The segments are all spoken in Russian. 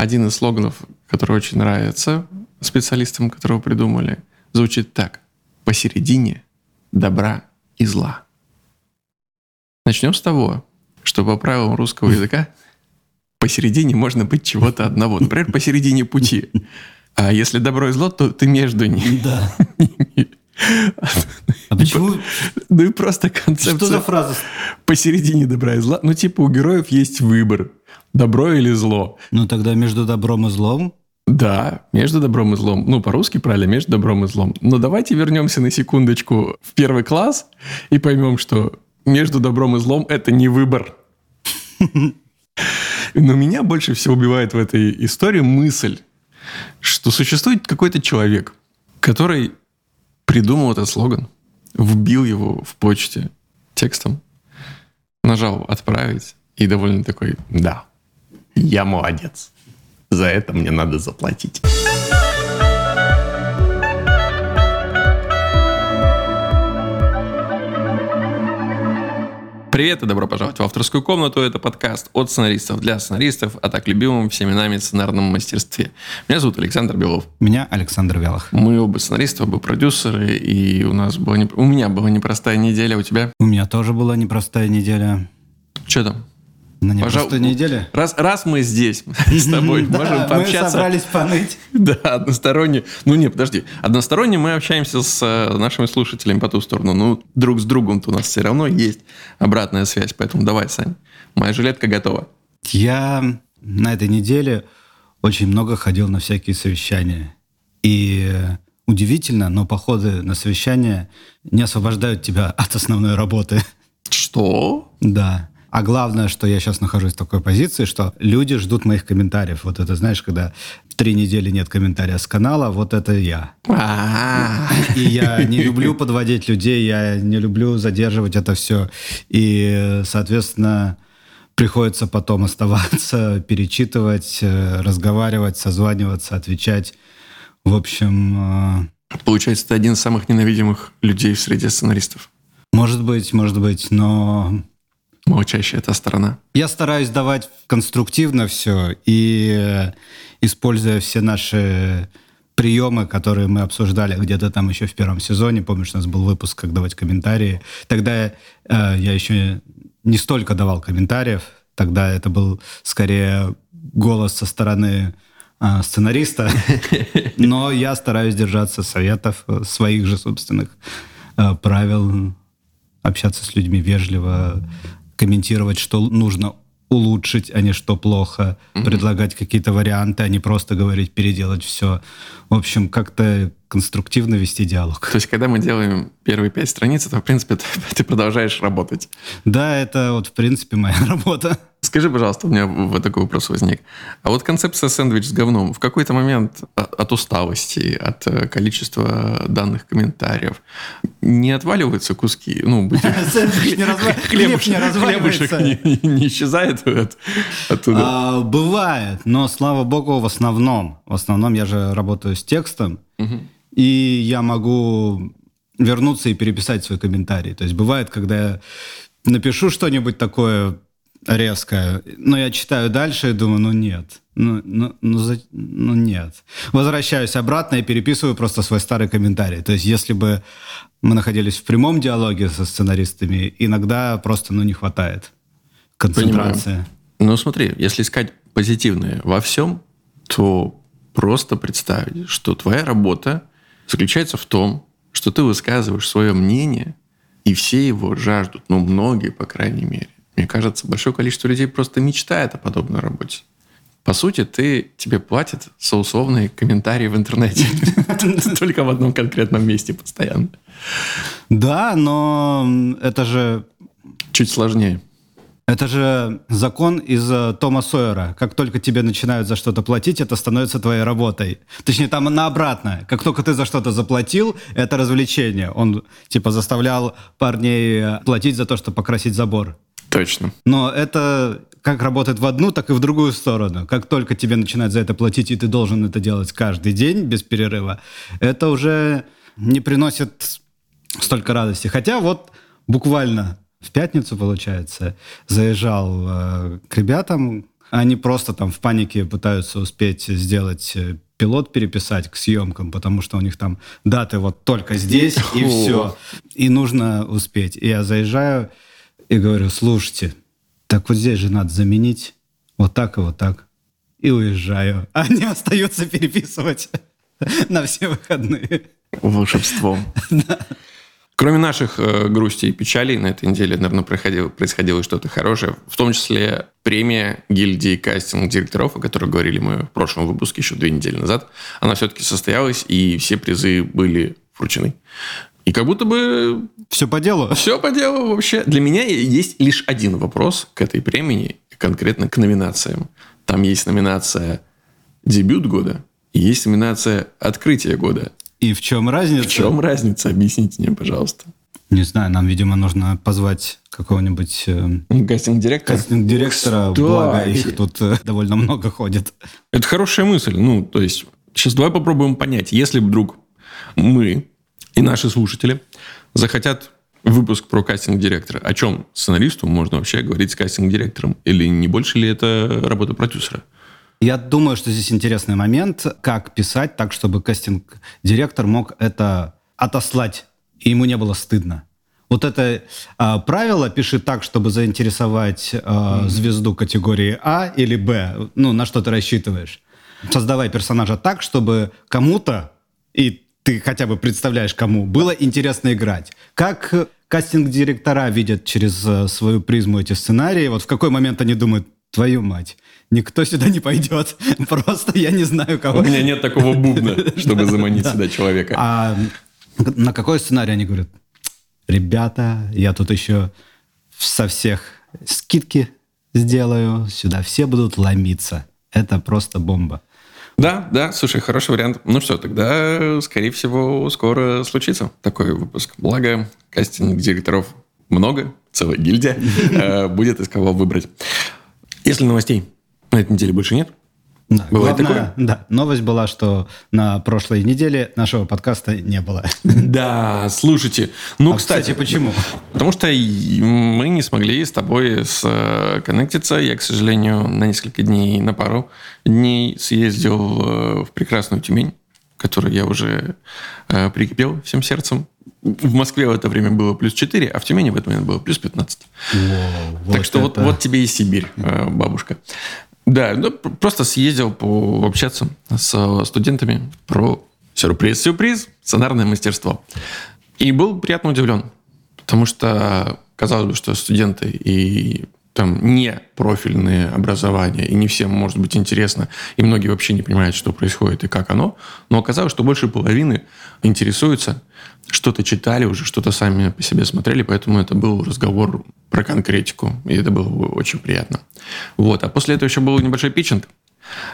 один из слоганов, который очень нравится специалистам, которого придумали, звучит так. Посередине добра и зла. Начнем с того, что по правилам русского языка посередине можно быть чего-то одного. Например, посередине пути. А если добро и зло, то ты между ними. Да. А почему? Ну и просто концепция. Что за фраза? Посередине добра и зла. Ну типа у героев есть выбор. Добро или зло. Ну тогда между добром и злом? Да, между добром и злом. Ну, по-русски правильно, между добром и злом. Но давайте вернемся на секундочку в первый класс и поймем, что между добром и злом это не выбор. Но меня больше всего убивает в этой истории мысль, что существует какой-то человек, который придумал этот слоган, вбил его в почте текстом, нажал «Отправить» и довольно такой «Да, я молодец, за это мне надо заплатить». Привет и добро пожаловать в авторскую комнату. Это подкаст от сценаристов для сценаристов, а так любимым всеми нами сценарном мастерстве. Меня зовут Александр Белов. Меня Александр Вялых. Мы оба сценаристы, оба продюсеры, и у нас была не... у меня была непростая неделя, у тебя? У меня тоже была непростая неделя. Что там? На непростой Пожал... неделе? Раз, раз мы здесь с тобой можем пообщаться... мы собрались поныть. Да, односторонне. Ну не, подожди. Односторонне мы общаемся с э, нашими слушателями по ту сторону. Ну, друг с другом-то у нас все равно есть обратная связь. Поэтому давай, Сань, моя жилетка готова. Я на этой неделе очень много ходил на всякие совещания. И удивительно, но походы на совещания не освобождают тебя от основной работы. Что? Да. А главное, что я сейчас нахожусь в такой позиции, что люди ждут моих комментариев. Вот это, знаешь, когда три недели нет комментария с канала, вот это я. И я не люблю подводить людей, я не люблю задерживать это все. И, соответственно, приходится потом оставаться, перечитывать, э, разговаривать, созваниваться, отвечать. В общем... Э, Получается, ты один из самых ненавидимых людей в среде сценаристов. Может быть, может быть, но молчащая эта сторона? Я стараюсь давать конструктивно все и э, используя все наши приемы, которые мы обсуждали где-то там еще в первом сезоне. Помнишь, у нас был выпуск, как давать комментарии. Тогда э, я еще не столько давал комментариев. Тогда это был скорее голос со стороны э, сценариста. Но я стараюсь держаться советов, э, своих же собственных э, правил, общаться с людьми вежливо, комментировать, что нужно улучшить, а не что плохо, mm-hmm. предлагать какие-то варианты, а не просто говорить переделать все. В общем, как-то конструктивно вести диалог. То есть, когда мы делаем первые пять страниц, то, в принципе, ты, ты продолжаешь работать. Да, это вот, в принципе, моя работа. Скажи, пожалуйста, у меня вот такой вопрос возник. А вот концепция сэндвич с говном в какой-то момент от усталости, от э, количества данных комментариев не отваливаются куски? Ну, Сэндвич не разваливается. Хлебушек не исчезает оттуда? А, бывает, но, слава богу, в основном. В основном я же работаю с текстом, и я могу вернуться и переписать свой комментарий. То есть бывает, когда я напишу что-нибудь такое резкое, но я читаю дальше и думаю, ну нет, ну, ну, ну, за, ну нет. Возвращаюсь обратно и переписываю просто свой старый комментарий. То есть если бы мы находились в прямом диалоге со сценаристами, иногда просто ну, не хватает концентрации. Понимаю. Ну смотри, если искать позитивное во всем, то просто представить, что твоя работа заключается в том, что ты высказываешь свое мнение, и все его жаждут, ну, многие, по крайней мере. Мне кажется, большое количество людей просто мечтает о подобной работе. По сути, ты, тебе платят за условные комментарии в интернете. Только в одном конкретном месте постоянно. Да, но это же... Чуть сложнее. Это же закон из э, Тома Сойера. Как только тебе начинают за что-то платить, это становится твоей работой. Точнее, там на обратное. Как только ты за что-то заплатил, это развлечение. Он типа заставлял парней э, платить за то, чтобы покрасить забор. Точно. Но это как работает в одну, так и в другую сторону. Как только тебе начинают за это платить, и ты должен это делать каждый день без перерыва, это уже не приносит столько радости. Хотя вот буквально в пятницу, получается, заезжал э, к ребятам, Они просто там в панике пытаются успеть сделать э, пилот переписать к съемкам, потому что у них там даты вот только здесь, и все. И нужно успеть. И я заезжаю и говорю, слушайте, так вот здесь же надо заменить вот так и вот так. И уезжаю. А они остаются переписывать на все выходные. Волшебством. Кроме наших э, грустей и печалей на этой неделе, наверное, происходило, происходило что-то хорошее. В том числе премия гильдии кастинг-директоров, о которой говорили мы в прошлом выпуске еще две недели назад. Она все-таки состоялась, и все призы были вручены. И как будто бы... Все по делу. Все по делу вообще. Для меня есть лишь один вопрос к этой премии, конкретно к номинациям. Там есть номинация «Дебют года» и есть номинация «Открытие года». И в чем разница? В чем разница? Объясните мне, пожалуйста. Не знаю, нам, видимо, нужно позвать какого-нибудь... Э, Кастинг-директора? Кастинг-директора, да. благо их тут э, довольно много ходит. Это хорошая мысль. Ну, то есть, сейчас давай попробуем понять. Если вдруг мы и наши слушатели захотят выпуск про кастинг-директора, о чем сценаристу можно вообще говорить с кастинг-директором? Или не больше ли это работа продюсера? Я думаю, что здесь интересный момент, как писать так, чтобы кастинг-директор мог это отослать, и ему не было стыдно. Вот это э, правило пиши так, чтобы заинтересовать э, mm-hmm. звезду категории А или Б. Ну, на что ты рассчитываешь. Создавай персонажа так, чтобы кому-то, и ты хотя бы представляешь кому, было интересно играть. Как кастинг-директора видят через э, свою призму эти сценарии, вот в какой момент они думают, твою мать, никто сюда не пойдет. Просто я не знаю, кого. У меня нет такого бубна, чтобы заманить сюда человека. А на какой сценарий они говорят? Ребята, я тут еще со всех скидки сделаю, сюда все будут ломиться. Это просто бомба. Да, да, слушай, хороший вариант. Ну что, тогда, скорее всего, скоро случится такой выпуск. Благо, кастинг директоров много, целая гильдия, э, будет из кого выбрать. Если новостей на этой неделе больше нет. Да, Бывает главное, такое? Да, новость была, что на прошлой неделе нашего подкаста не было. Да, слушайте. Ну, а, кстати, кстати, почему? Потому что мы не смогли с тобой сконнектиться. Я, к сожалению, на несколько дней, на пару дней съездил э, в прекрасную Тюмень, которую я уже э, прикипел всем сердцем. В Москве в это время было плюс 4, а в Тюмени в этот момент было плюс 15. Воу, так вот что это... вот, вот тебе и Сибирь, э, бабушка. Да, ну, просто съездил пообщаться с студентами про сюрприз-сюрприз, сценарное мастерство. И был приятно удивлен, потому что казалось бы, что студенты и там не профильные образования, и не всем может быть интересно, и многие вообще не понимают, что происходит и как оно, но оказалось, что больше половины интересуются, что-то читали уже, что-то сами по себе смотрели, поэтому это был разговор про конкретику, и это было очень приятно. Вот. А после этого еще был небольшой питчинг,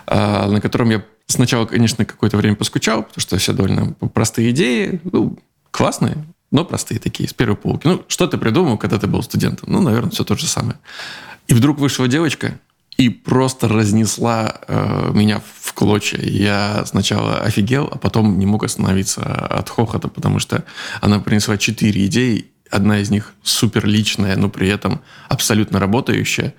а, на котором я сначала, конечно, какое-то время поскучал, потому что все довольно простые идеи, ну, классные, но простые такие, с первой полки. Ну, что ты придумал, когда ты был студентом? Ну, наверное, все то же самое. И вдруг вышла девочка и просто разнесла э, меня в клочья. Я сначала офигел, а потом не мог остановиться от хохота, потому что она принесла четыре идеи, одна из них супер личная, но при этом абсолютно работающая,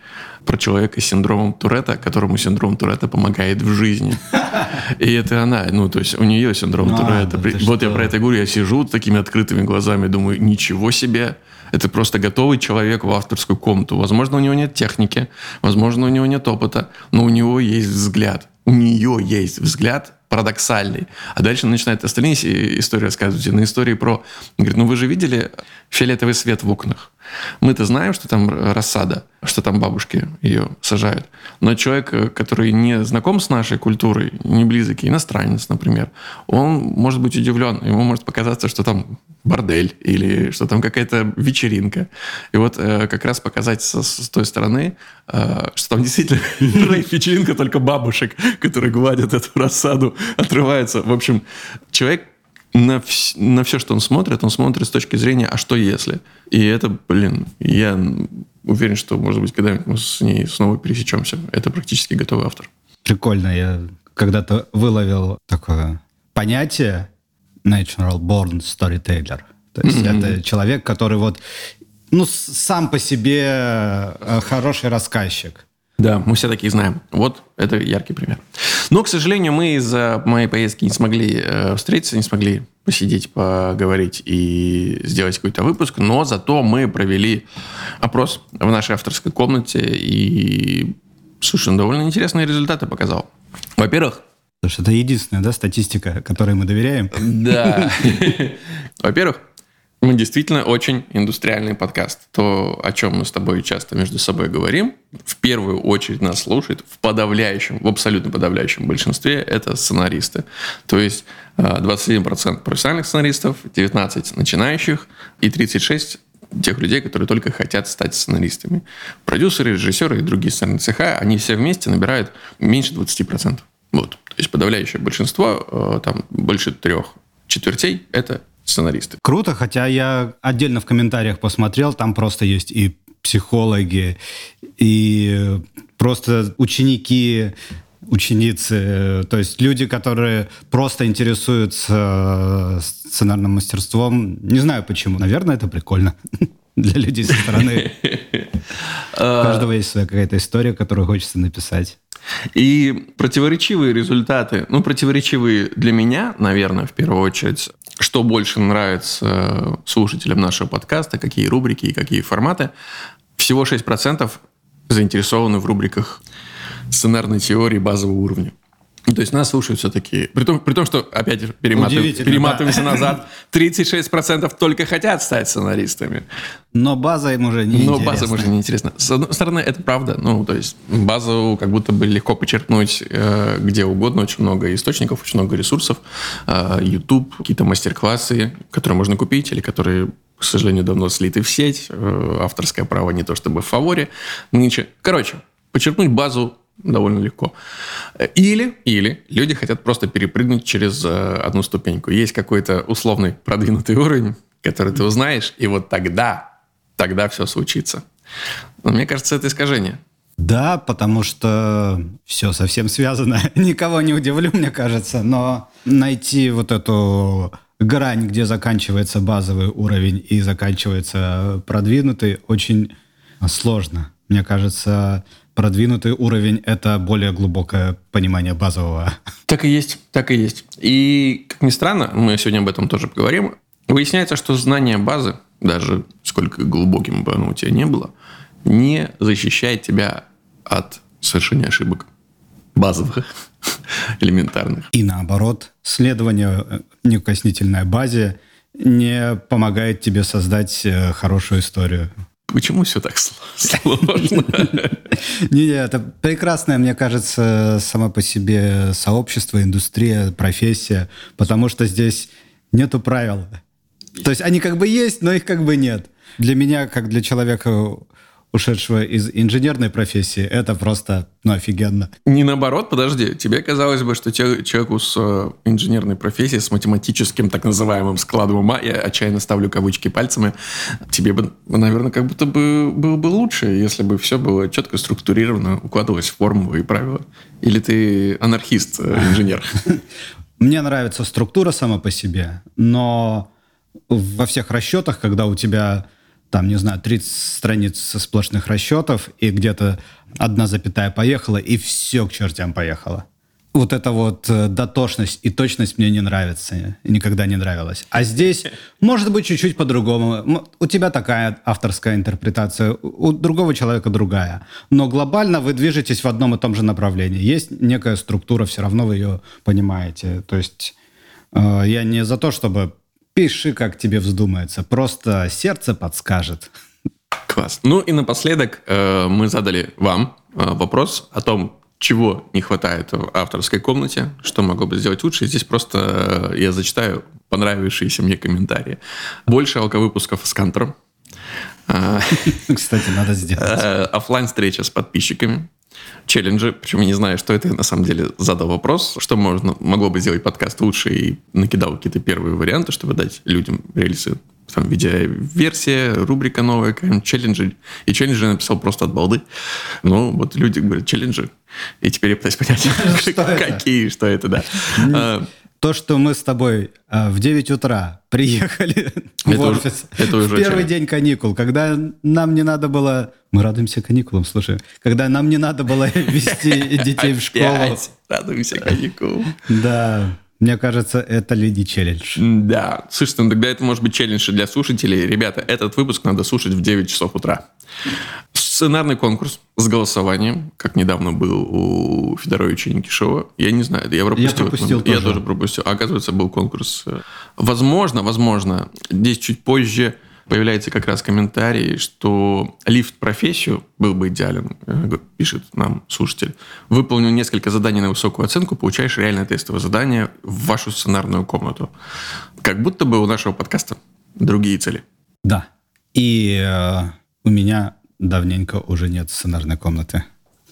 про человека с синдромом Туретта, которому синдром Туретта помогает в жизни. И это она, ну, то есть у нее синдром а, Туретта. Вот я про это говорю, я сижу такими открытыми глазами, думаю, ничего себе, это просто готовый человек в авторскую комнату. Возможно, у него нет техники, возможно, у него нет опыта, но у него есть взгляд. У нее есть взгляд парадоксальный. А дальше начинает остальные истории рассказывать. На истории про... Говорит, ну вы же видели фиолетовый свет в окнах? Мы-то знаем, что там рассада, что там бабушки ее сажают. Но человек, э, который не знаком с нашей культурой, не близок, иностранец, например, он может быть удивлен. Ему может показаться, что там бордель или что там какая-то вечеринка. И вот э, как раз показать со, с той стороны, э, что там действительно вечеринка только бабушек, которые гладят эту рассаду, отрываются. В общем, человек на, вс- на все, что он смотрит, он смотрит с точки зрения, а что если? И это, блин, я уверен, что, может быть, когда-нибудь мы с ней снова пересечемся. Это практически готовый автор. Прикольно. Я когда-то выловил такое понятие natural born storyteller. То есть mm-hmm. это человек, который вот ну, сам по себе э, хороший рассказчик. Да, мы все такие знаем. Вот это яркий пример. Но, к сожалению, мы из-за моей поездки не смогли э, встретиться, не смогли посидеть, поговорить и сделать какой-то выпуск, но зато мы провели опрос в нашей авторской комнате и, слушай, ну, довольно интересные результаты показал. Во-первых, Потому что это единственная да, статистика, которой мы доверяем. Да. Во-первых, мы действительно очень индустриальный подкаст. То, о чем мы с тобой часто между собой говорим, в первую очередь нас слушает в подавляющем, в абсолютно подавляющем большинстве это сценаристы. То есть 21% профессиональных сценаристов, 19% начинающих и 36% тех людей, которые только хотят стать сценаристами. Продюсеры, режиссеры и другие сценарные цеха, они все вместе набирают меньше 20%. Вот. То есть подавляющее большинство, э, там больше трех четвертей, это сценаристы. Круто, хотя я отдельно в комментариях посмотрел, там просто есть и психологи, и просто ученики, ученицы, то есть люди, которые просто интересуются сценарным мастерством. Не знаю почему, наверное, это прикольно для людей со стороны. У каждого есть своя какая-то история, которую хочется написать. И противоречивые результаты, ну, противоречивые для меня, наверное, в первую очередь, что больше нравится слушателям нашего подкаста, какие рубрики и какие форматы. Всего 6% заинтересованы в рубриках сценарной теории базового уровня. То есть нас слушают все-таки, при том, при том что, опять перематываем, перематываемся да. назад, 36% только хотят стать сценаристами. Но база им уже не Но база им уже не интересна. С одной стороны, это правда. Ну, то есть базу как будто бы легко почерпнуть э, где угодно. Очень много источников, очень много ресурсов. Э, YouTube, какие-то мастер-классы, которые можно купить или которые к сожалению, давно слиты в сеть. Э, авторское право не то чтобы в фаворе. Нынче. Короче, почерпнуть базу довольно легко. Или, или люди хотят просто перепрыгнуть через э, одну ступеньку. Есть какой-то условный продвинутый уровень, который ты узнаешь, и вот тогда, тогда все случится. Но мне кажется, это искажение. Да, потому что все совсем связано. Никого не удивлю, мне кажется, но найти вот эту грань, где заканчивается базовый уровень и заканчивается продвинутый, очень сложно. Мне кажется, продвинутый уровень — это более глубокое понимание базового. Так и есть, так и есть. И, как ни странно, мы сегодня об этом тоже поговорим, выясняется, что знание базы, даже сколько глубоким бы оно у тебя не было, не защищает тебя от совершения ошибок базовых, элементарных. И наоборот, следование э, неукоснительной базе не помогает тебе создать э, хорошую историю. Почему все так сложно? Не, это прекрасное, мне кажется, само по себе сообщество, индустрия, профессия, потому что здесь нету правил. То есть они как бы есть, но их как бы нет. Для меня, как для человека, ушедшего из инженерной профессии, это просто, ну, офигенно. Не наоборот, подожди. Тебе казалось бы, что человеку с э, инженерной профессией, с математическим так называемым складом ума, я отчаянно ставлю кавычки пальцами, тебе бы, наверное, как будто бы было бы лучше, если бы все было четко структурировано, укладывалось в форму и правила. Или ты анархист, э, инженер? Мне нравится структура сама по себе, но во всех расчетах, когда у тебя там, не знаю, 30 страниц сплошных расчетов, и где-то одна запятая поехала, и все к чертям поехало. Вот эта вот э, дотошность и точность мне не нравится, никогда не нравилась. А здесь может быть чуть-чуть по-другому. У тебя такая авторская интерпретация, у другого человека другая. Но глобально вы движетесь в одном и том же направлении. Есть некая структура, все равно вы ее понимаете. То есть э, я не за то, чтобы Пиши, как тебе вздумается. Просто сердце подскажет. Класс. Ну и напоследок э, мы задали вам э, вопрос о том, чего не хватает в авторской комнате, что могло бы сделать лучше. здесь просто э, я зачитаю понравившиеся мне комментарии. Больше алковыпусков с Кантором. Кстати, надо сделать. Оффлайн встреча с подписчиками челленджи, причем я не знаю, что это, я на самом деле задал вопрос, что можно, могло бы сделать подкаст лучше, и накидал какие-то первые варианты, чтобы дать людям рельсы там видеоверсия, рубрика новая, челленджи. И челленджи написал просто от балды. Ну, вот люди говорят, челленджи. И теперь я пытаюсь понять, какие, что это, да. А, То, что мы с тобой э, в 9 утра приехали в офис это уже в первый день каникул, когда нам не надо было... Мы радуемся каникулам, слушай. Когда нам не надо было вести детей в школу. радуемся каникулам. Да. Мне кажется, это леди челлендж. Да. Слушайте, ну тогда это может быть челлендж для слушателей. Ребята, этот выпуск надо слушать в 9 часов утра. Сценарный конкурс с голосованием, как недавно был у Федоровича Никишова. Я не знаю, я пропустил. Я пропустил тоже. Я тоже пропустил. А, оказывается, был конкурс. Возможно, возможно, здесь чуть позже появляется как раз комментарий, что лифт профессию был бы идеален, э, пишет нам слушатель. Выполнил несколько заданий на высокую оценку, получаешь реальное тестовое задание в вашу сценарную комнату. Как будто бы у нашего подкаста другие цели. Да. И э, у меня давненько уже нет сценарной комнаты.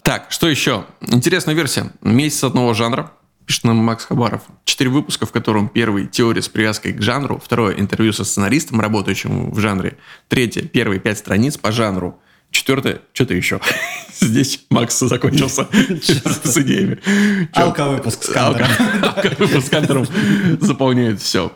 Так, что еще? Интересная версия. Месяц одного жанра пишет нам Макс Хабаров. Четыре выпуска, в котором первый – теория с привязкой к жанру, второе – интервью со сценаристом, работающим в жанре, третье – первые пять страниц по жанру, четвертое – что-то еще. Здесь Макс закончился с идеями. Алка-выпуск с Кантером. Алка-выпуск с Кантером заполняет все.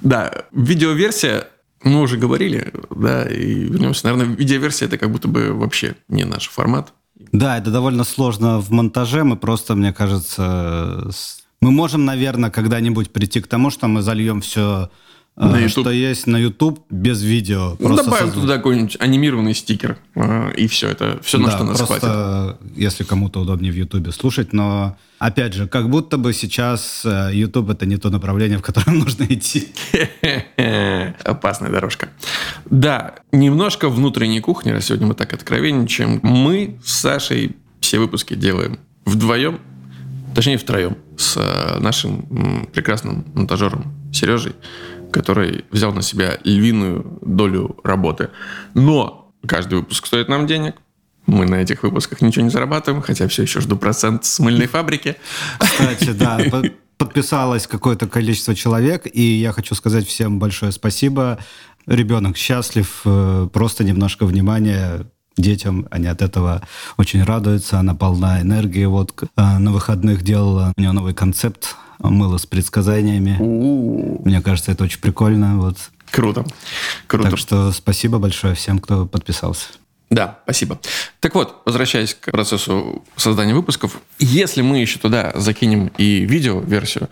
Да, видеоверсия мы уже говорили, да, и вернемся. Наверное, видеоверсия это как будто бы вообще не наш формат. Да, это довольно сложно в монтаже. Мы просто, мне кажется, мы можем, наверное, когда-нибудь прийти к тому, что мы зальем все на YouTube. что есть на YouTube без видео. Ну, добавим создать. туда какой-нибудь анимированный стикер, а, и все, это все, на да, что нас просто, хватит. если кому-то удобнее в YouTube слушать, но, опять же, как будто бы сейчас э, YouTube это не то направление, в котором нужно идти. Опасная дорожка. Да, немножко внутренней кухни, раз сегодня мы так откровенничаем. Мы с Сашей все выпуски делаем вдвоем, точнее втроем, с э, нашим прекрасным монтажером Сережей который взял на себя львиную долю работы. Но каждый выпуск стоит нам денег. Мы на этих выпусках ничего не зарабатываем, хотя все еще жду процент с мыльной фабрики. Кстати, да, подписалось какое-то количество человек, и я хочу сказать всем большое спасибо. Ребенок счастлив, э, просто немножко внимания детям, они от этого очень радуются, она полна энергии. Вот э, на выходных делала у нее новый концепт мыло с предсказаниями. У-у-у. Мне кажется, это очень прикольно. Вот. Круто. Круто. Так что спасибо большое всем, кто подписался. Да, спасибо. Так вот, возвращаясь к процессу создания выпусков, если мы еще туда закинем и видео-версию,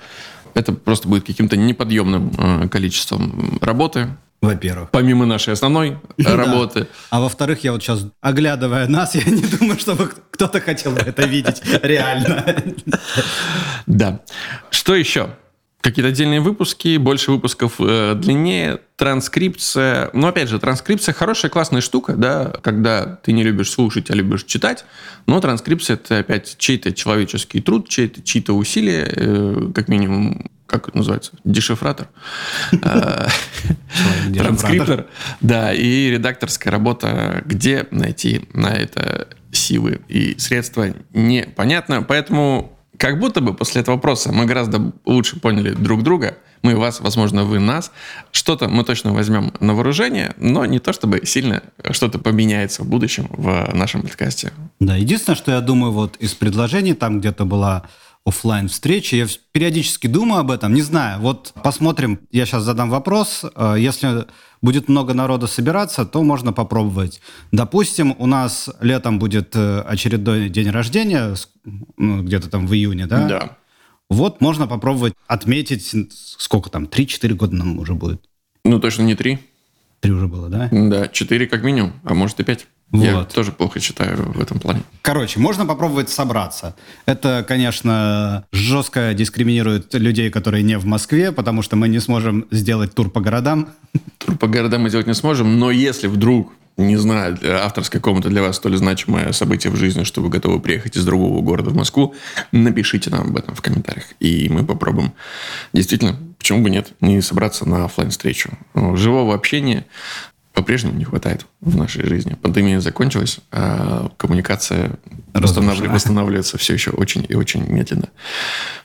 это просто будет каким-то неподъемным э, количеством работы, во-первых. Помимо нашей основной работы. Да. А во-вторых, я вот сейчас, оглядывая нас, я не думаю, чтобы кто-то хотел бы это видеть реально. Да. Что еще? Какие-то отдельные выпуски, больше выпусков э, длиннее, транскрипция. Но опять же, транскрипция хорошая, классная штука, да, когда ты не любишь слушать, а любишь читать. Но транскрипция это опять чей-то человеческий труд, чей-то, чьи-то усилия, э, как минимум как это называется, дешифратор, э, транскриптор, да, и редакторская работа, где найти на это силы и средства, непонятно. Поэтому как будто бы после этого вопроса мы гораздо лучше поняли друг друга, мы вас, возможно, вы нас. Что-то мы точно возьмем на вооружение, но не то, чтобы сильно что-то поменяется в будущем в нашем подкасте. Да, единственное, что я думаю, вот из предложений, там где-то была офлайн встречи. Я периодически думаю об этом, не знаю. Вот посмотрим, я сейчас задам вопрос. Э, если будет много народа собираться, то можно попробовать. Допустим, у нас летом будет э, очередной день рождения, ну, где-то там в июне, да? Да. Вот можно попробовать отметить, сколько там, 3-4 года нам уже будет. Ну, точно не 3. 3 уже было, да? Да, 4 как минимум, а может и 5. Вот. Я тоже плохо читаю в этом плане. Короче, можно попробовать собраться. Это, конечно, жестко дискриминирует людей, которые не в Москве, потому что мы не сможем сделать тур по городам. Тур по городам мы сделать не сможем, но если вдруг не знаю, авторская комната для вас столь значимое событие в жизни, что вы готовы приехать из другого города в Москву, напишите нам об этом в комментариях, и мы попробуем. Действительно, почему бы нет, не собраться на офлайн встречу Живого общения, по-прежнему не хватает в нашей жизни. Пандемия закончилась, а коммуникация восстанавливается, восстанавливается все еще очень и очень медленно.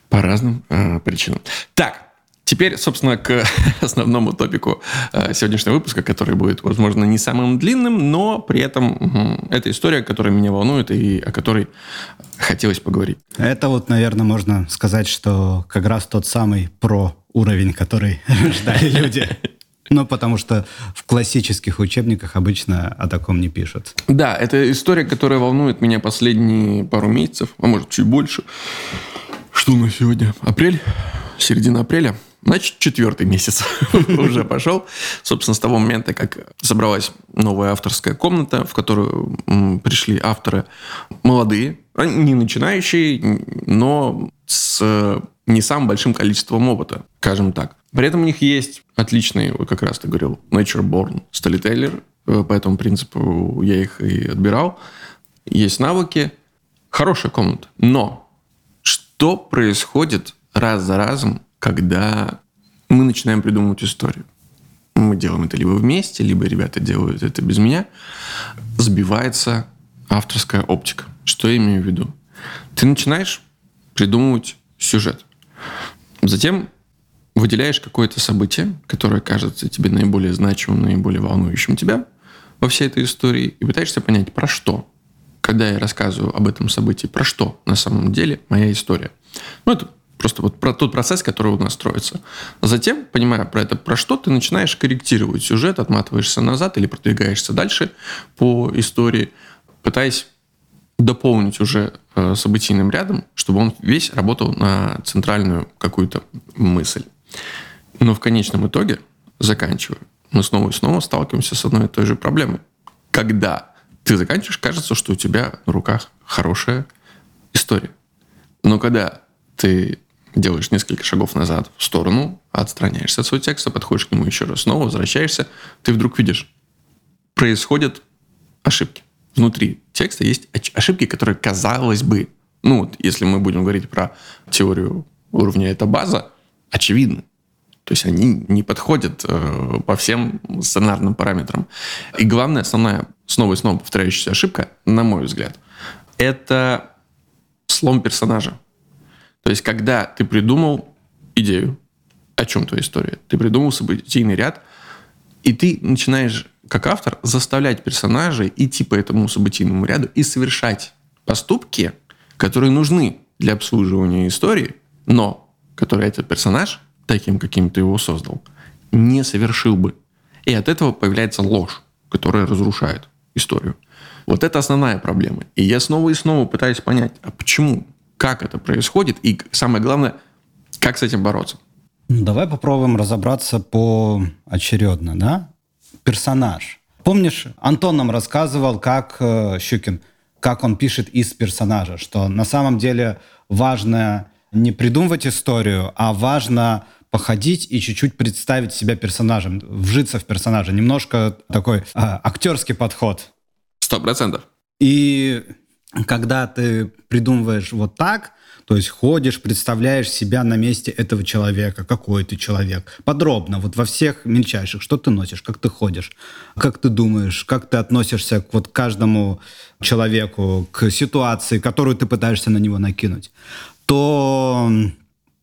По разным э, причинам. Так, Теперь, собственно, к основному топику э, сегодняшнего выпуска, который будет, возможно, не самым длинным, но при этом это история, которая меня волнует и о которой хотелось поговорить. Это вот, наверное, можно сказать, что как раз тот самый про уровень, который ждали люди. Ну, потому что в классических учебниках обычно о таком не пишут. Да, это история, которая волнует меня последние пару месяцев, а может, чуть больше. Что у нас сегодня? Апрель? Середина апреля? Значит, четвертый месяц уже пошел. Собственно, с того момента, как собралась новая авторская комната, в которую пришли авторы молодые, не начинающие, но с не самым большим количеством опыта, скажем так. При этом у них есть отличный, как раз ты говорил, Nature Born Storyteller, э, по этому принципу я их и отбирал. Есть навыки, хорошая комната. Но что происходит раз за разом когда мы начинаем придумывать историю. Мы делаем это либо вместе, либо ребята делают это без меня. Сбивается авторская оптика. Что я имею в виду? Ты начинаешь придумывать сюжет. Затем выделяешь какое-то событие, которое кажется тебе наиболее значимым, наиболее волнующим тебя во всей этой истории, и пытаешься понять, про что. Когда я рассказываю об этом событии, про что на самом деле моя история. Ну, это Просто вот про тот процесс, который у нас строится. Затем, понимая про это, про что, ты начинаешь корректировать сюжет, отматываешься назад или продвигаешься дальше по истории, пытаясь дополнить уже э, событийным рядом, чтобы он весь работал на центральную какую-то мысль. Но в конечном итоге, заканчивая, мы снова и снова сталкиваемся с одной и той же проблемой. Когда ты заканчиваешь, кажется, что у тебя в руках хорошая история. Но когда ты делаешь несколько шагов назад в сторону, отстраняешься от своего текста, подходишь к нему еще раз, снова возвращаешься, ты вдруг видишь, происходят ошибки. Внутри текста есть ошибки, которые, казалось бы, ну вот если мы будем говорить про теорию уровня «это база», очевидны. То есть они не подходят э, по всем сценарным параметрам. И главная, основная, снова и снова повторяющаяся ошибка, на мой взгляд, это слом персонажа. То есть, когда ты придумал идею, о чем твоя история, ты придумал событийный ряд, и ты начинаешь, как автор, заставлять персонажей идти по этому событийному ряду и совершать поступки, которые нужны для обслуживания истории, но которые этот персонаж, таким, каким ты его создал, не совершил бы. И от этого появляется ложь, которая разрушает историю. Вот это основная проблема. И я снова и снова пытаюсь понять, а почему? как это происходит и, самое главное, как с этим бороться. Ну, давай попробуем разобраться поочередно, да? Персонаж. Помнишь, Антон нам рассказывал, как э, Щукин, как он пишет из персонажа, что на самом деле важно не придумывать историю, а важно походить и чуть-чуть представить себя персонажем, вжиться в персонажа. Немножко такой э, актерский подход. Сто процентов. И когда ты придумываешь вот так, то есть ходишь, представляешь себя на месте этого человека, какой ты человек, подробно, вот во всех мельчайших, что ты носишь, как ты ходишь, как ты думаешь, как ты относишься к вот каждому человеку, к ситуации, которую ты пытаешься на него накинуть, то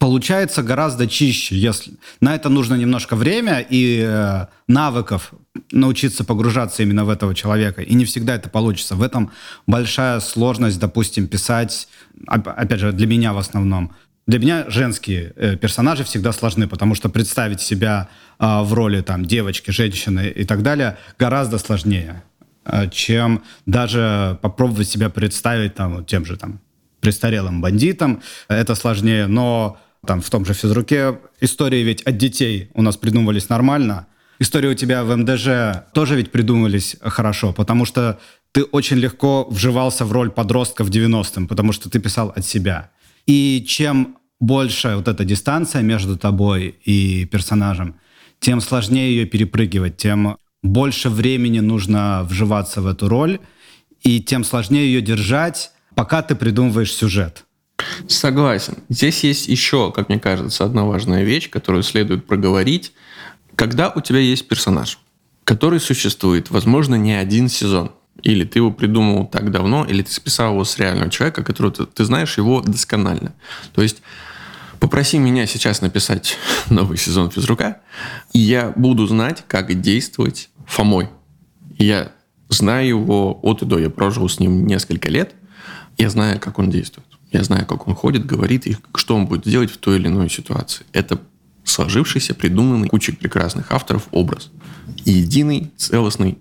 получается гораздо чище. Если на это нужно немножко время и э, навыков научиться погружаться именно в этого человека. И не всегда это получится. В этом большая сложность, допустим, писать, опять же, для меня в основном. Для меня женские э, персонажи всегда сложны, потому что представить себя э, в роли там девочки, женщины и так далее гораздо сложнее, э, чем даже попробовать себя представить там тем же там престарелым бандитом. Это сложнее, но там в том же физруке истории ведь от детей у нас придумывались нормально. Истории у тебя в МДЖ тоже ведь придумывались хорошо, потому что ты очень легко вживался в роль подростка в 90-м, потому что ты писал от себя. И чем больше вот эта дистанция между тобой и персонажем, тем сложнее ее перепрыгивать, тем больше времени нужно вживаться в эту роль, и тем сложнее ее держать, пока ты придумываешь сюжет. Согласен. Здесь есть еще, как мне кажется, одна важная вещь, которую следует проговорить. Когда у тебя есть персонаж, который существует, возможно, не один сезон, или ты его придумал так давно, или ты списал его с реального человека, которого ты, ты знаешь его досконально. То есть Попроси меня сейчас написать новый сезон физрука, и я буду знать, как действовать Фомой. Я знаю его от и до. Я прожил с ним несколько лет. Я знаю, как он действует. Я знаю, как он ходит, говорит и что он будет делать в той или иной ситуации. Это сложившийся, придуманный кучей прекрасных авторов образ. И единый, целостный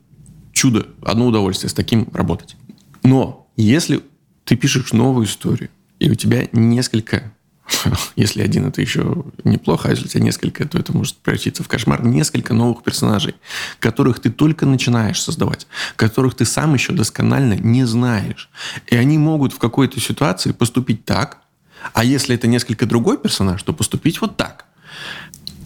чудо, одно удовольствие с таким работать. Но если ты пишешь новую историю, и у тебя несколько если один, это еще неплохо, а если у тебя несколько, то это может превратиться в кошмар. Несколько новых персонажей, которых ты только начинаешь создавать, которых ты сам еще досконально не знаешь. И они могут в какой-то ситуации поступить так, а если это несколько другой персонаж, то поступить вот так.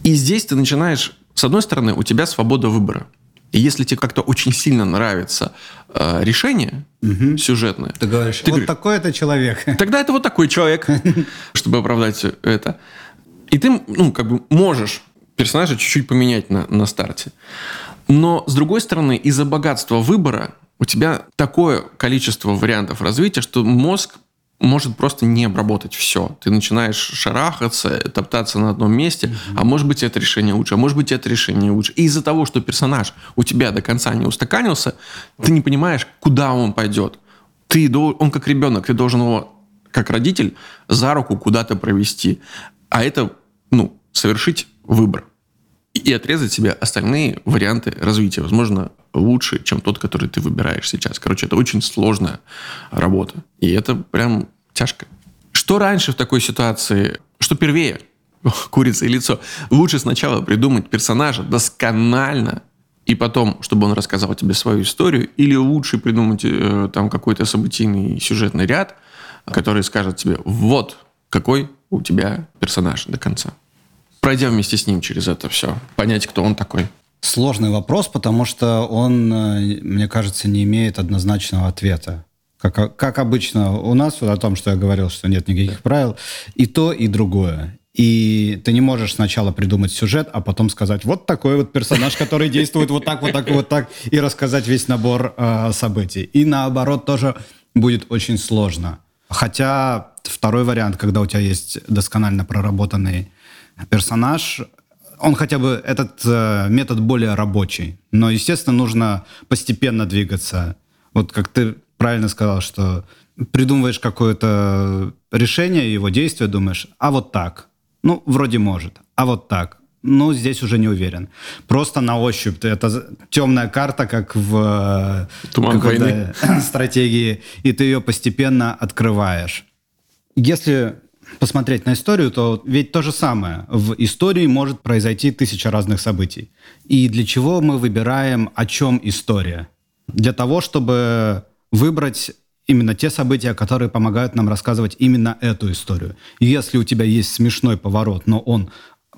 И здесь ты начинаешь, с одной стороны, у тебя свобода выбора. И если тебе как-то очень сильно нравится э, решение угу. сюжетное, ты говоришь, ты вот говоришь, такой это человек. Тогда это вот такой человек, чтобы оправдать это. И ты, ну, как бы можешь персонажа чуть-чуть поменять на, на старте. Но, с другой стороны, из-за богатства выбора у тебя такое количество вариантов развития, что мозг может просто не обработать все. Ты начинаешь шарахаться, топтаться на одном месте, mm-hmm. а может быть это решение лучше, а может быть это решение лучше. И из-за того, что персонаж у тебя до конца не устаканился, ты не понимаешь, куда он пойдет. Ты, он как ребенок, ты должен его, как родитель, за руку куда-то провести. А это, ну, совершить выбор. И отрезать себе остальные варианты развития. Возможно, лучше, чем тот, который ты выбираешь сейчас. Короче, это очень сложная работа. И это прям тяжко. Что раньше в такой ситуации? Что первее? Курица и лицо. Лучше сначала придумать персонажа досконально, и потом, чтобы он рассказал тебе свою историю, или лучше придумать э, там какой-то событийный сюжетный ряд, который скажет тебе, вот какой у тебя персонаж до конца. Пройдя вместе с ним через это все, понять, кто он такой. Сложный вопрос, потому что он, э, мне кажется, не имеет однозначного ответа. Как, как обычно у нас, о том, что я говорил, что нет никаких правил, и то, и другое. И ты не можешь сначала придумать сюжет, а потом сказать, вот такой вот персонаж, который действует вот так, вот так, вот так, и рассказать весь набор э, событий. И наоборот тоже будет очень сложно. Хотя второй вариант, когда у тебя есть досконально проработанный персонаж, он хотя бы этот э, метод более рабочий. Но, естественно, нужно постепенно двигаться. Вот как ты правильно сказал, что придумываешь какое-то решение, его действие, думаешь, а вот так. Ну, вроде может. А вот так. Ну, здесь уже не уверен. Просто на ощупь. Это темная карта, как в э, Туман войны. стратегии, и ты ее постепенно открываешь. Если посмотреть на историю, то ведь то же самое. В истории может произойти тысяча разных событий. И для чего мы выбираем, о чем история? Для того, чтобы выбрать именно те события, которые помогают нам рассказывать именно эту историю. если у тебя есть смешной поворот, но он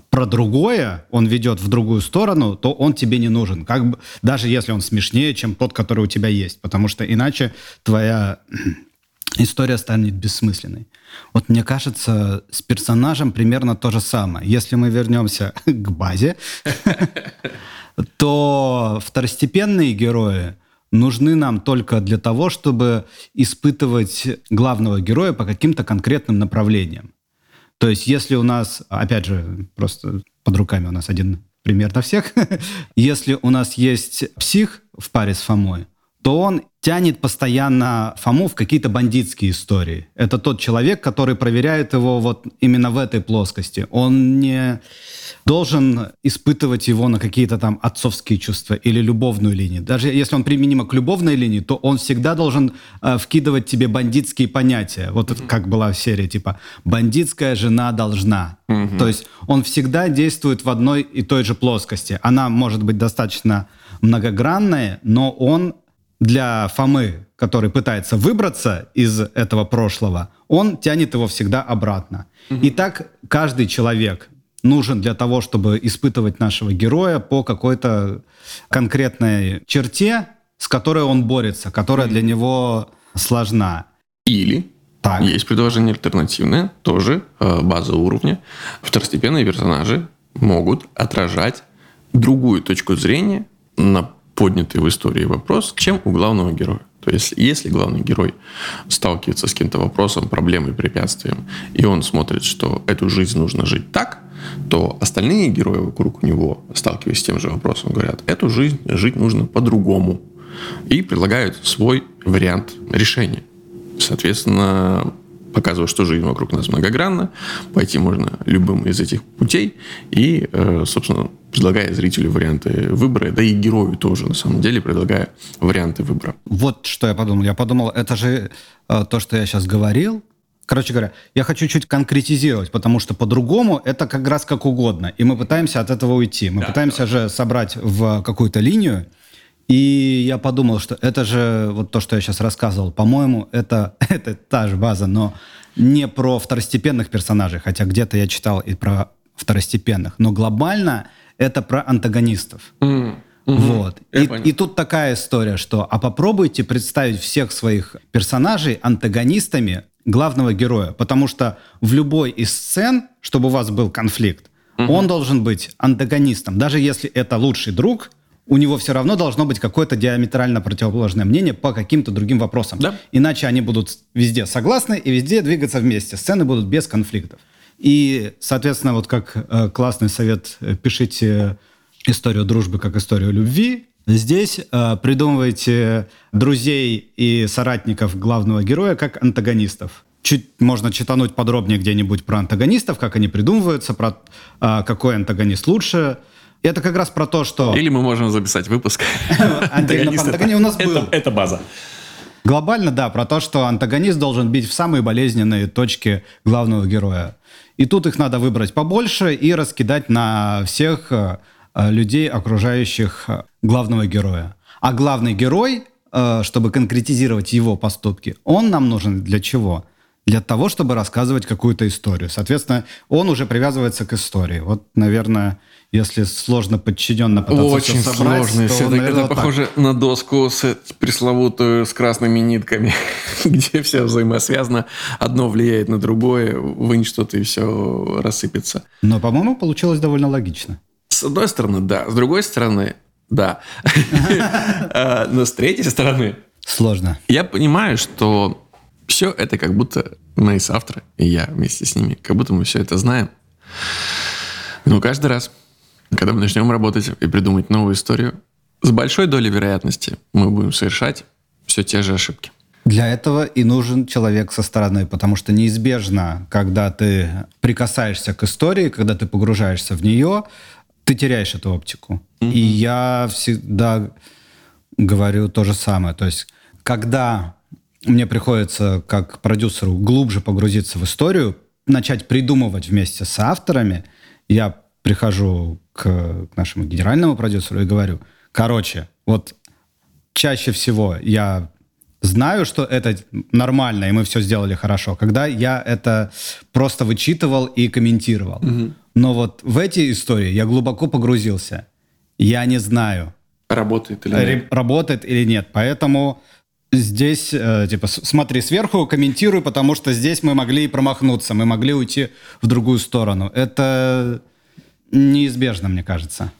про другое, он ведет в другую сторону, то он тебе не нужен. Как бы, даже если он смешнее, чем тот, который у тебя есть. Потому что иначе твоя история станет бессмысленной. Вот мне кажется, с персонажем примерно то же самое. Если мы вернемся к базе, то второстепенные герои нужны нам только для того, чтобы испытывать главного героя по каким-то конкретным направлениям. То есть если у нас, опять же, просто под руками у нас один пример на всех, если у нас есть псих в паре с Фомой, то он тянет постоянно Фому в какие-то бандитские истории. Это тот человек, который проверяет его вот именно в этой плоскости. Он не должен испытывать его на какие-то там отцовские чувства или любовную линию. Даже если он применимо к любовной линии, то он всегда должен э, вкидывать тебе бандитские понятия. Вот mm-hmm. как была серия типа «бандитская жена должна». Mm-hmm. То есть он всегда действует в одной и той же плоскости. Она может быть достаточно многогранная, но он для Фомы, который пытается выбраться из этого прошлого, он тянет его всегда обратно. Угу. И так каждый человек нужен для того, чтобы испытывать нашего героя по какой-то конкретной черте, с которой он борется, которая для него сложна. Или так. есть предложение альтернативное, тоже э, база уровня. Второстепенные персонажи могут отражать другую точку зрения на поднятый в истории вопрос, чем у главного героя. То есть, если главный герой сталкивается с каким-то вопросом, проблемой, препятствием, и он смотрит, что эту жизнь нужно жить так, то остальные герои вокруг него, сталкиваясь с тем же вопросом, говорят, эту жизнь жить нужно по-другому. И предлагают свой вариант решения. Соответственно, показывая, что жизнь вокруг нас многогранна, пойти можно любым из этих путей и, э, собственно, предлагая зрителю варианты выбора, да и герою тоже, на самом деле, предлагая варианты выбора. Вот что я подумал. Я подумал, это же э, то, что я сейчас говорил. Короче говоря, я хочу чуть конкретизировать, потому что по-другому это как раз как угодно. И мы пытаемся от этого уйти. Мы да, пытаемся да. же собрать в какую-то линию, и я подумал, что это же вот то, что я сейчас рассказывал. По-моему, это, это та же база, но не про второстепенных персонажей, хотя где-то я читал и про второстепенных. Но глобально это про антагонистов. Mm. Угу. Вот. И, и тут такая история, что а попробуйте представить всех своих персонажей антагонистами главного героя, потому что в любой из сцен, чтобы у вас был конфликт, угу. он должен быть антагонистом, даже если это лучший друг у него все равно должно быть какое-то диаметрально противоположное мнение по каким-то другим вопросам. Да. Иначе они будут везде согласны и везде двигаться вместе. Сцены будут без конфликтов. И, соответственно, вот как э, классный совет, э, пишите историю дружбы как историю любви. Здесь э, придумывайте друзей и соратников главного героя как антагонистов. Чуть можно читануть подробнее где-нибудь про антагонистов, как они придумываются, про э, какой антагонист лучше – это как раз про то, что... Или мы можем записать выпуск. Антагонист у нас был. Это база. Глобально, да, про то, что антагонист должен бить в самые болезненные точки главного героя. И тут их надо выбрать побольше и раскидать на всех э, людей, окружающих э, главного героя. А главный герой, э, чтобы конкретизировать его поступки, он нам нужен для чего? Для того, чтобы рассказывать какую-то историю. Соответственно, он уже привязывается к истории. Вот, наверное, если сложно подчиненно пытаться Очень все собрать, сложно. То, все наверное, это похоже так. на доску с пресловутую с красными нитками, где все взаимосвязано. Одно влияет на другое, вынь что-то и все рассыпется. Но, по-моему, получилось довольно логично. С одной стороны, да. С другой стороны, да. А, но с третьей стороны... Сложно. Я понимаю, что все это как будто мои соавторы, и я вместе с ними, как будто мы все это знаем. Но каждый раз когда мы начнем работать и придумать новую историю, с большой долей вероятности мы будем совершать все те же ошибки. Для этого и нужен человек со стороны, потому что неизбежно, когда ты прикасаешься к истории, когда ты погружаешься в нее, ты теряешь эту оптику. Mm-hmm. И я всегда говорю то же самое. То есть, когда мне приходится как продюсеру глубже погрузиться в историю, начать придумывать вместе с авторами, я прихожу к, к нашему генеральному продюсеру и говорю, короче, вот чаще всего я знаю, что это нормально, и мы все сделали хорошо, когда я это просто вычитывал и комментировал. Угу. Но вот в эти истории я глубоко погрузился. Я не знаю. Работает или нет. Работает или нет. Поэтому здесь, э, типа, смотри сверху, комментируй, потому что здесь мы могли промахнуться, мы могли уйти в другую сторону. Это неизбежно, мне кажется.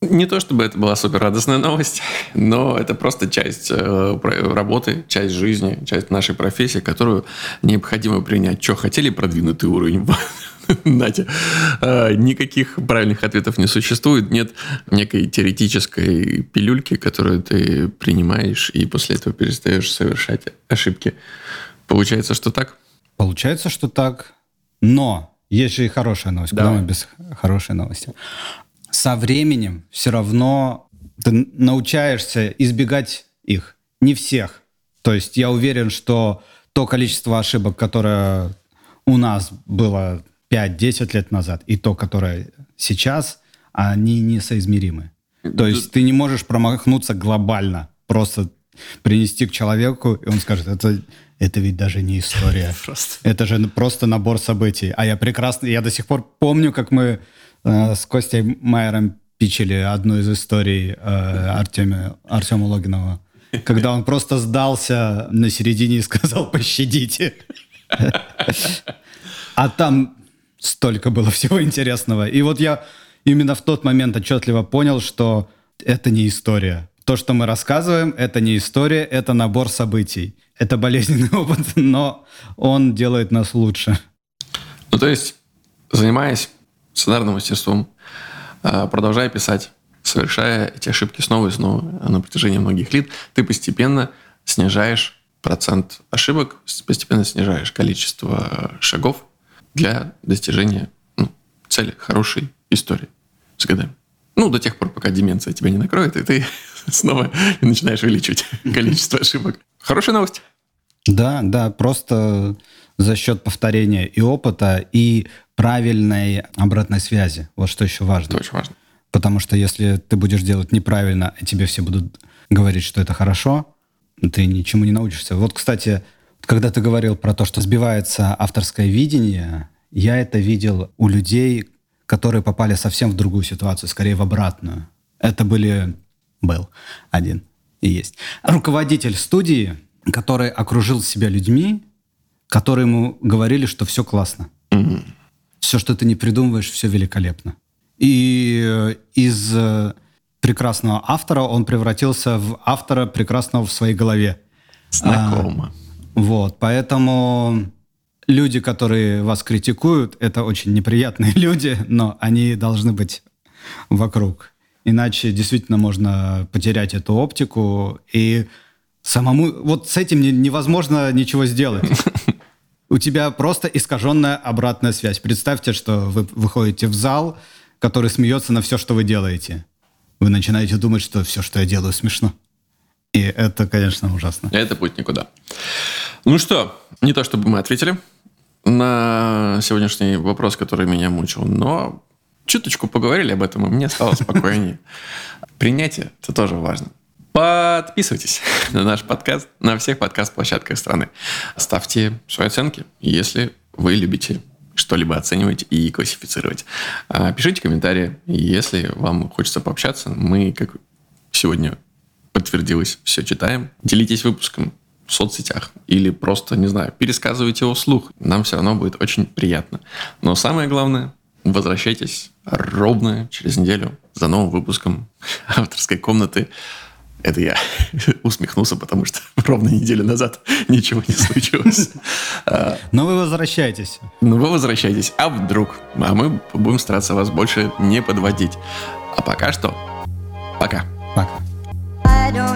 Не то чтобы это была супер радостная новость, но это просто часть э, работы, часть жизни, часть нашей профессии, которую необходимо принять. Что, хотели продвинутый уровень? Натя, э, никаких правильных ответов не существует. Нет некой теоретической пилюльки, которую ты принимаешь и после этого перестаешь совершать ошибки. Получается, что так? Получается, что так. Но есть же и хорошая новость. Да. Куда мы без хорошей новости? Со временем все равно ты научаешься избегать их. Не всех. То есть я уверен, что то количество ошибок, которое у нас было 5-10 лет назад, и то, которое сейчас, они несоизмеримы. То есть ты не можешь промахнуться глобально. Просто принести к человеку, и он скажет, это, это ведь даже не история. Это же просто набор событий. А я прекрасно, я до сих пор помню, как мы э, с Костей Майером пичили одну из историй э, Артема, Артема Логинова, когда он просто сдался на середине и сказал «пощадите». А там столько было всего интересного. И вот я именно в тот момент отчетливо понял, что это не история. То, что мы рассказываем, это не история, это набор событий. Это болезненный опыт, но он делает нас лучше. Ну, то есть, занимаясь сценарным мастерством, а, продолжая писать, совершая эти ошибки снова и снова на протяжении многих лет, ты постепенно снижаешь процент ошибок, постепенно снижаешь количество шагов для достижения ну, цели, хорошей истории с годами. Ну, до тех пор, пока деменция тебя не накроет, и ты снова начинаешь увеличивать количество ошибок. Хорошая новость. Да, да, просто за счет повторения и опыта, и правильной обратной связи. Вот что еще важно. Это очень важно. Потому что если ты будешь делать неправильно, и тебе все будут говорить, что это хорошо, ты ничему не научишься. Вот, кстати, когда ты говорил про то, что сбивается авторское видение, я это видел у людей, которые попали совсем в другую ситуацию, скорее в обратную. Это были... Был один и есть. Руководитель студии, который окружил себя людьми, которые ему говорили, что все классно. Mm-hmm. Все, что ты не придумываешь, все великолепно. И э, из э, прекрасного автора он превратился в автора прекрасного в своей голове. Знакомо. А, вот, поэтому люди, которые вас критикуют, это очень неприятные люди, но они должны быть вокруг. Иначе действительно можно потерять эту оптику и самому... Вот с этим невозможно ничего сделать. У тебя просто искаженная обратная связь. Представьте, что вы выходите в зал, который смеется на все, что вы делаете. Вы начинаете думать, что все, что я делаю, смешно. И это, конечно, ужасно. Это путь никуда. Ну что, не то чтобы мы ответили на сегодняшний вопрос, который меня мучил, но чуточку поговорили об этом, и мне стало спокойнее. Принятие – это тоже важно. Подписывайтесь на наш подкаст на всех подкаст-площадках страны. Ставьте свои оценки, если вы любите что-либо оценивать и классифицировать. А, пишите комментарии, если вам хочется пообщаться. Мы, как сегодня подтвердилось, все читаем. Делитесь выпуском в соцсетях или просто, не знаю, пересказывайте его вслух. Нам все равно будет очень приятно. Но самое главное, возвращайтесь ровно через неделю за новым выпуском авторской комнаты. Это я усмехнулся, потому что ровно неделю назад ничего не случилось. А, Но вы возвращаетесь. Но вы возвращаетесь. А вдруг? А мы будем стараться вас больше не подводить. А пока что, пока. Пока.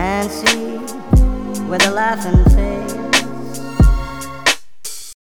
on Nancy with a laughing face.